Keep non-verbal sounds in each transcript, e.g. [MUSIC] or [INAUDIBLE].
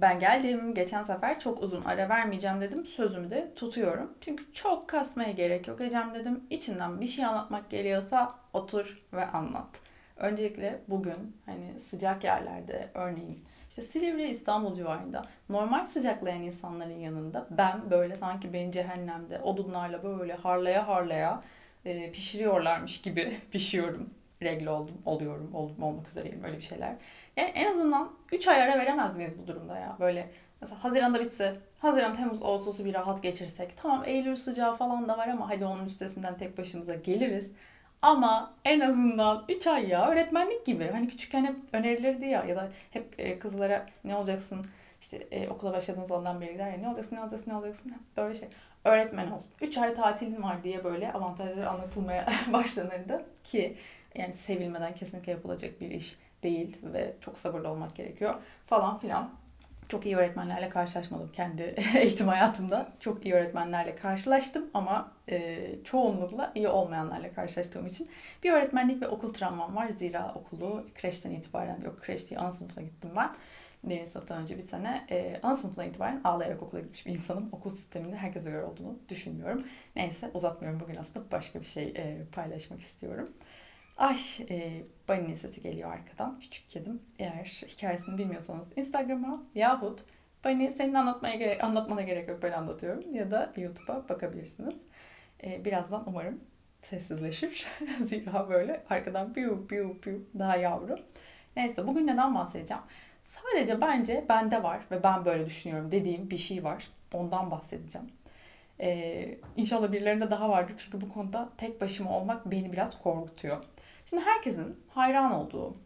Ben geldim. Geçen sefer çok uzun ara vermeyeceğim dedim. Sözümü de tutuyorum. Çünkü çok kasmaya gerek yok Ecem dedim. İçinden bir şey anlatmak geliyorsa otur ve anlat. Öncelikle bugün hani sıcak yerlerde örneğin işte Silivri İstanbul civarında normal sıcaklayan insanların yanında ben böyle sanki beni cehennemde odunlarla böyle harlaya harlaya e, pişiriyorlarmış gibi [LAUGHS] pişiyorum. Regle oldum, oluyorum, oldum, olmak üzereyim öyle bir şeyler. Yani en azından 3 ay ara veremez miyiz bu durumda ya? Böyle mesela Haziran'da bitse, Haziran, Temmuz, Ağustos'u bir rahat geçirsek. Tamam Eylül sıcağı falan da var ama hadi onun üstesinden tek başımıza geliriz. Ama en azından 3 ay ya öğretmenlik gibi. Hani küçükken hep önerilirdi ya ya da hep e, kızlara ne olacaksın işte e, okula başladığınız andan beri gider ya ne olacaksın ne olacaksın ne olacaksın böyle şey. Öğretmen ol. 3 ay tatilin var diye böyle avantajları anlatılmaya [LAUGHS] başlanırdı ki yani sevilmeden kesinlikle yapılacak bir iş değil ve çok sabırlı olmak gerekiyor falan filan. Çok iyi öğretmenlerle karşılaşmadım kendi [LAUGHS] eğitim hayatımda. Çok iyi öğretmenlerle karşılaştım ama e, çoğunlukla iyi olmayanlarla karşılaştığım için bir öğretmenlik ve okul travmam var. Zira okulu kreşten itibaren, yok kreş değil ana sınıfına gittim ben. Birinci sınıftan önce bir sene e, ana sınıfından itibaren ağlayarak okula gitmiş bir insanım. Okul sisteminde herkese göre olduğunu düşünmüyorum. Neyse uzatmıyorum bugün aslında başka bir şey e, paylaşmak istiyorum. Ay e, Bunny'nin sesi geliyor arkadan. Küçük kedim. Eğer hikayesini bilmiyorsanız Instagram'a yahut Bunny senin anlatmaya gerek, anlatmana gerek yok ben anlatıyorum. Ya da YouTube'a bakabilirsiniz. E, birazdan umarım sessizleşir. [LAUGHS] Zira böyle arkadan piu piu piu daha yavru. Neyse bugün neden bahsedeceğim? Sadece bence bende var ve ben böyle düşünüyorum dediğim bir şey var. Ondan bahsedeceğim. Ee, inşallah birilerinde daha vardır çünkü bu konuda tek başıma olmak beni biraz korkutuyor. Şimdi herkesin hayran olduğu,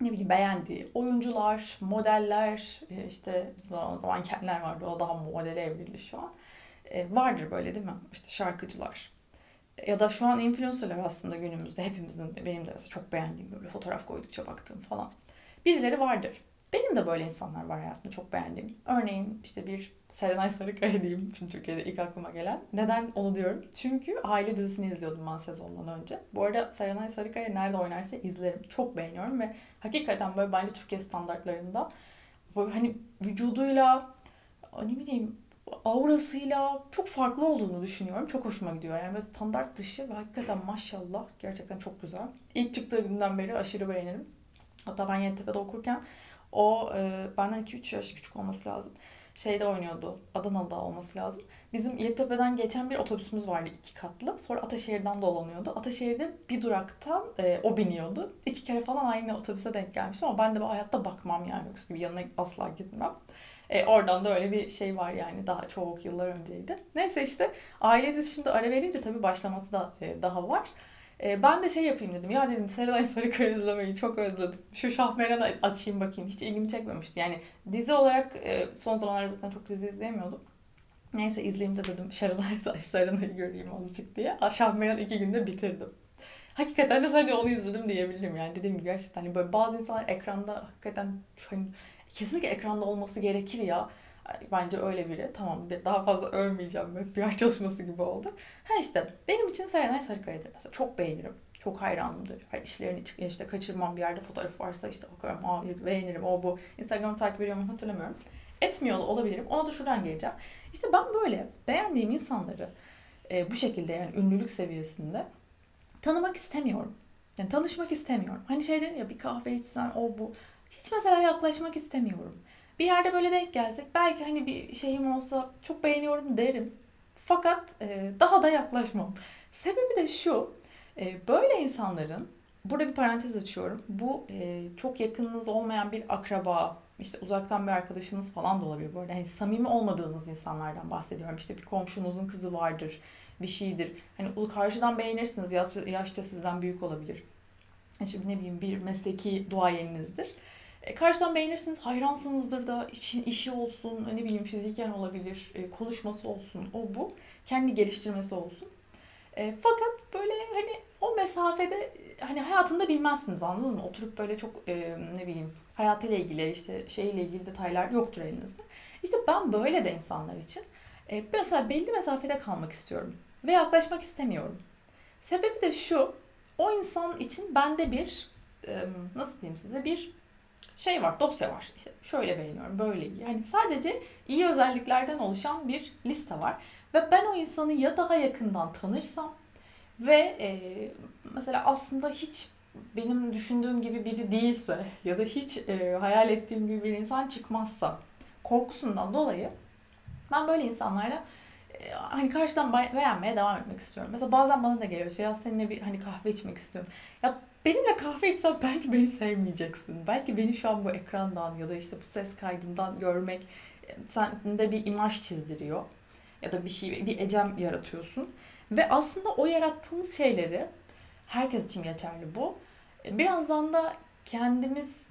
ne bileyim beğendiği oyuncular, modeller, e, işte bizim o zaman kendiler vardı o daha modele evrildi şu an. E, vardır böyle değil mi? İşte şarkıcılar. Ya da şu an influencerlar aslında günümüzde hepimizin, benim de mesela çok beğendiğim böyle fotoğraf koydukça baktığım falan. Birileri vardır. Benim de böyle insanlar var hayatımda çok beğendiğim. Örneğin işte bir Serenay Sarıkaya diyeyim. Şimdi [LAUGHS] Türkiye'de ilk aklıma gelen. Neden onu diyorum? Çünkü aile dizisini izliyordum ben sezondan önce. Bu arada Serenay Sarıkaya nerede oynarsa izlerim. Çok beğeniyorum ve hakikaten böyle bence Türkiye standartlarında böyle hani vücuduyla ne bileyim aurasıyla çok farklı olduğunu düşünüyorum. Çok hoşuma gidiyor. Yani böyle standart dışı ve hakikaten maşallah gerçekten çok güzel. İlk çıktığı günden beri aşırı beğenirim. Hatta ben Yeditepe'de okurken o e, benden 2-3 yaş küçük olması lazım. Şeyde oynuyordu. Adanalı'da olması lazım. Bizim Yeditepe'den geçen bir otobüsümüz vardı iki katlı. Sonra Ataşehir'den dolanıyordu. Ataşehir'de bir duraktan e, o biniyordu. İki kere falan aynı otobüse denk gelmiştim ama ben de bu hayatta bakmam yani. Yoksa yanına asla gitmem. E, oradan da öyle bir şey var yani daha çok yıllar önceydi. Neyse işte aile dizisi şimdi ara verince tabii başlaması da e, daha var. E, ben de şey yapayım dedim. Ya dedim Serenay Sarıkaya izlemeyi çok özledim. Şu Şahmeran'ı açayım bakayım. Hiç ilgimi çekmemişti. Yani dizi olarak e, son zamanlarda zaten çok dizi izleyemiyordum. Neyse izleyeyim de dedim Serenay Sarıkaya'yı [LAUGHS] göreyim azıcık diye. Şahmeran iki günde bitirdim. Hakikaten de sadece onu izledim diyebilirim yani. Dediğim gibi gerçekten hani böyle bazı insanlar ekranda hakikaten hani, kesinlikle ekranda olması gerekir ya Bence öyle biri. Tamam daha fazla övmeyeceğim. Böyle PR çalışması gibi oldu. Ha işte benim için Serenay Sarıkaya'dır mesela. Çok beğenirim. Çok hayranımdır. Her işlerini işte kaçırmam bir yerde fotoğraf varsa işte bakarım, aa, beğenirim, o bu. Instagram'ı takip ediyorum hatırlamıyorum. Etmiyor olabilirim. Ona da şuradan geleceğim. İşte ben böyle beğendiğim insanları e, bu şekilde yani ünlülük seviyesinde tanımak istemiyorum. Yani tanışmak istemiyorum. Hani şeyden ya bir kahve içsen o bu. Hiç mesela yaklaşmak istemiyorum. Bir yerde böyle denk gelsek belki hani bir şeyim olsa çok beğeniyorum derim. Fakat e, daha da yaklaşmam. Sebebi de şu. E, böyle insanların burada bir parantez açıyorum. Bu e, çok yakınınız olmayan bir akraba, işte uzaktan bir arkadaşınız falan da olabilir. Böyle hani samimi olmadığınız insanlardan bahsediyorum. İşte bir komşunuzun kızı vardır, bir şeydir. Hani karşıdan beğenirsiniz, yaş, yaşça sizden büyük olabilir. İşte ne bileyim bir mesleki duayeninizdir. E, karşıdan beğenirsiniz, hayransınızdır da işi, işi olsun, ne bileyim fiziken olabilir, e, konuşması olsun, o bu. Kendi geliştirmesi olsun. E, fakat böyle hani o mesafede hani hayatında bilmezsiniz anladınız mı? Oturup böyle çok e, ne bileyim hayatıyla ilgili işte şeyle ilgili detaylar yoktur elinizde. İşte ben böyle de insanlar için e, mesela belli mesafede kalmak istiyorum ve yaklaşmak istemiyorum. Sebebi de şu, o insan için bende bir e, nasıl diyeyim size bir şey var, dosya var. İşte şöyle beğeniyorum, böyle. Yani sadece iyi özelliklerden oluşan bir liste var. Ve ben o insanı ya daha yakından tanırsam ve e, mesela aslında hiç benim düşündüğüm gibi biri değilse ya da hiç e, hayal ettiğim gibi bir insan çıkmazsa korkusundan dolayı ben böyle insanlarla hani karşıdan beğenmeye devam etmek istiyorum. Mesela bazen bana da geliyor şey ya seninle bir hani kahve içmek istiyorum. Ya benimle kahve içsen belki beni sevmeyeceksin. Belki beni şu an bu ekrandan ya da işte bu ses kaydından görmek e, sende bir imaj çizdiriyor. Ya da bir şey, bir ecem yaratıyorsun. Ve aslında o yarattığımız şeyleri herkes için geçerli bu. E, birazdan da kendimiz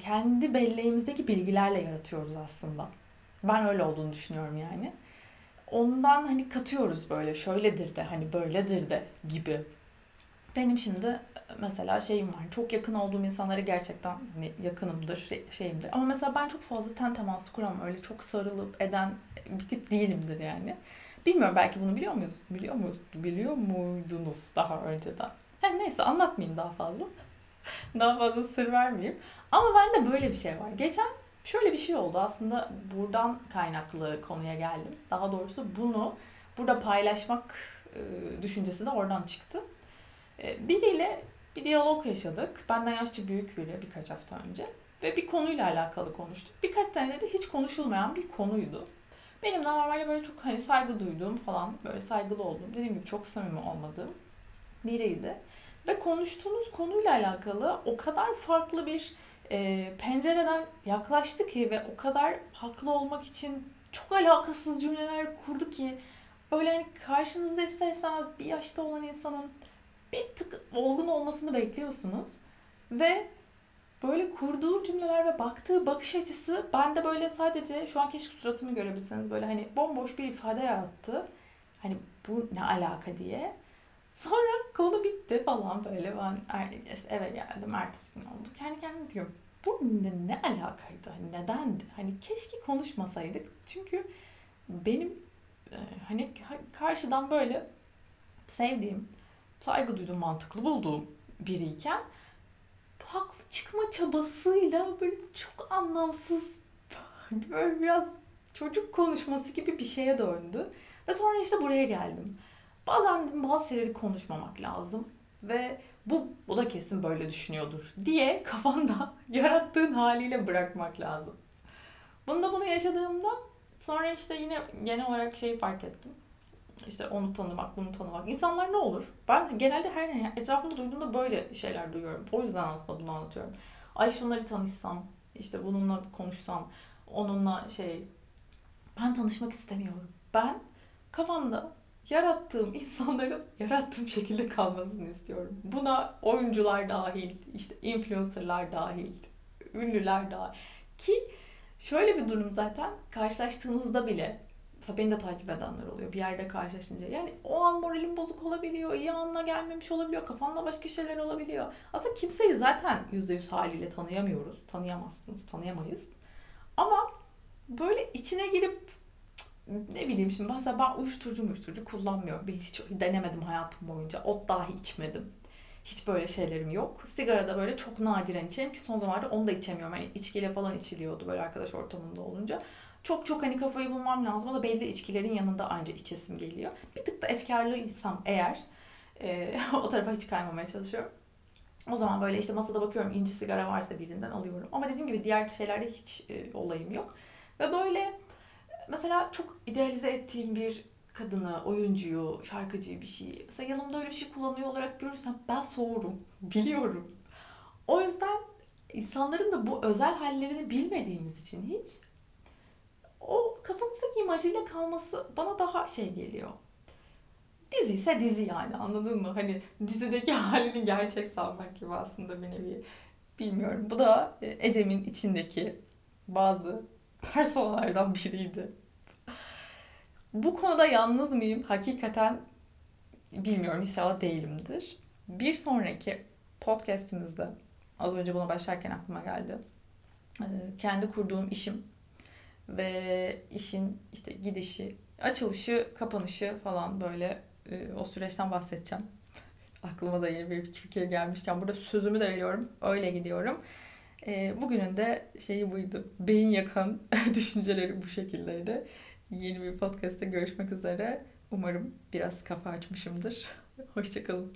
kendi belleğimizdeki bilgilerle yaratıyoruz aslında. Ben öyle olduğunu düşünüyorum yani. Ondan hani katıyoruz böyle şöyledir de hani böyledir de gibi. Benim şimdi mesela şeyim var. Çok yakın olduğum insanlara gerçekten hani yakınımdır, şey, şeyimdir. Ama mesela ben çok fazla ten teması kuramam. Öyle çok sarılıp eden bir tip değilimdir yani. Bilmiyorum belki bunu biliyor muyuz? Biliyor muyuz? Biliyor muydunuz daha önceden? He, neyse anlatmayayım daha fazla. [LAUGHS] daha fazla sır vermeyeyim. Ama bende böyle bir şey var. Geçen şöyle bir şey oldu. Aslında buradan kaynaklı konuya geldim. Daha doğrusu bunu burada paylaşmak e, düşüncesi de oradan çıktı. E, biriyle bir diyalog yaşadık. Benden yaşça büyük biri birkaç hafta önce. Ve bir konuyla alakalı konuştuk. Birkaç tane de hiç konuşulmayan bir konuydu. Benim de normalde böyle çok hani saygı duyduğum falan böyle saygılı olduğum dediğim gibi çok samimi olmadığım biriydi. Ve konuştuğumuz konuyla alakalı o kadar farklı bir e, pencereden yaklaştı ki ve o kadar haklı olmak için çok alakasız cümleler kurdu ki böyle hani karşınızda ister istemez bir yaşta olan insanın bir tık olgun olmasını bekliyorsunuz. Ve böyle kurduğu cümleler ve baktığı bakış açısı bende böyle sadece şu an keşke suratımı görebilseniz böyle hani bomboş bir ifade yarattı. Hani bu ne alaka diye. Sonra konu bitti falan böyle ben er, işte eve geldim ertesi gün oldu. Kendi kendime diyorum bu ne, ne alakaydı? Hani nedendi? Hani keşke konuşmasaydık. Çünkü benim e, hani karşıdan böyle sevdiğim, saygı duyduğum, mantıklı bulduğum biriyken haklı çıkma çabasıyla böyle çok anlamsız böyle biraz çocuk konuşması gibi bir şeye döndü. Ve sonra işte buraya geldim. Bazen bazı şeyleri konuşmamak lazım ve bu, bu da kesin böyle düşünüyordur diye kafanda [LAUGHS] yarattığın haliyle bırakmak lazım. Bunda bunu yaşadığımda sonra işte yine genel olarak şeyi fark ettim. İşte onu tanımak, bunu tanımak. İnsanlar ne olur? Ben genelde her etrafımda duyduğumda böyle şeyler duyuyorum. O yüzden aslında bunu anlatıyorum. Ay şunları tanışsam, işte bununla konuşsam, onunla şey... Ben tanışmak istemiyorum. Ben kafamda yarattığım [LAUGHS] insanların yarattığım şekilde kalmasını istiyorum. Buna oyuncular dahil, işte influencerlar dahil, ünlüler dahil. Ki şöyle bir durum zaten karşılaştığınızda bile mesela beni de takip edenler oluyor bir yerde karşılaşınca. Yani o an moralim bozuk olabiliyor, iyi anla gelmemiş olabiliyor, kafanda başka şeyler olabiliyor. Aslında kimseyi zaten %100 haliyle tanıyamıyoruz. Tanıyamazsınız, tanıyamayız. Ama böyle içine girip ne bileyim şimdi mesela ben uyuşturucu uyuşturucu kullanmıyorum. Ben hiç denemedim hayatım boyunca. Ot dahi içmedim. Hiç böyle şeylerim yok. Sigara da böyle çok nadiren içerim ki son zamanlarda onu da içemiyorum. Hani içkiyle falan içiliyordu böyle arkadaş ortamında olunca. Çok çok hani kafayı bulmam lazım. O da belli içkilerin yanında anca içesim geliyor. Bir tık da efkarlıysam eğer e, [LAUGHS] o tarafa hiç kaymamaya çalışıyorum. O zaman böyle işte masada bakıyorum inci sigara varsa birinden alıyorum. Ama dediğim gibi diğer şeylerde hiç e, olayım yok. Ve böyle mesela çok idealize ettiğim bir kadını, oyuncuyu, şarkıcıyı bir şey. Mesela yanımda öyle bir şey kullanıyor olarak görürsem ben soğurum. [LAUGHS] Biliyorum. O yüzden insanların da bu özel hallerini bilmediğimiz için hiç o kafamızdaki imajıyla kalması bana daha şey geliyor. Dizi ise dizi yani anladın mı? Hani dizideki [LAUGHS] halini gerçek sanmak gibi aslında bir nevi. Bilmiyorum. Bu da e, Ecem'in içindeki bazı personalardan biriydi. Bu konuda yalnız mıyım? Hakikaten bilmiyorum. İnşallah değilimdir. Bir sonraki podcastimizde az önce buna başlarken aklıma geldi. Ee, kendi kurduğum işim ve işin işte gidişi, açılışı, kapanışı falan böyle e, o süreçten bahsedeceğim. Aklıma da yeni bir fikir gelmişken burada sözümü de veriyorum. Öyle gidiyorum. E, bugünün de şeyi buydu. Beyin yakan [LAUGHS] düşünceleri bu şekildeydi. Yeni bir podcast'te görüşmek üzere. Umarım biraz kafa açmışımdır. [LAUGHS] Hoşçakalın.